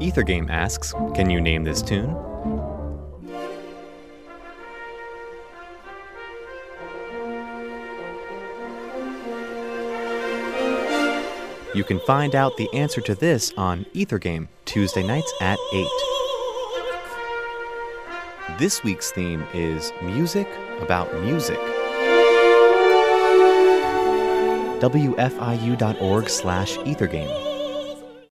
Ethergame asks, Can you name this tune? You can find out the answer to this on Ethergame, Tuesday nights at 8. This week's theme is Music About Music. wfiu.org slash ethergame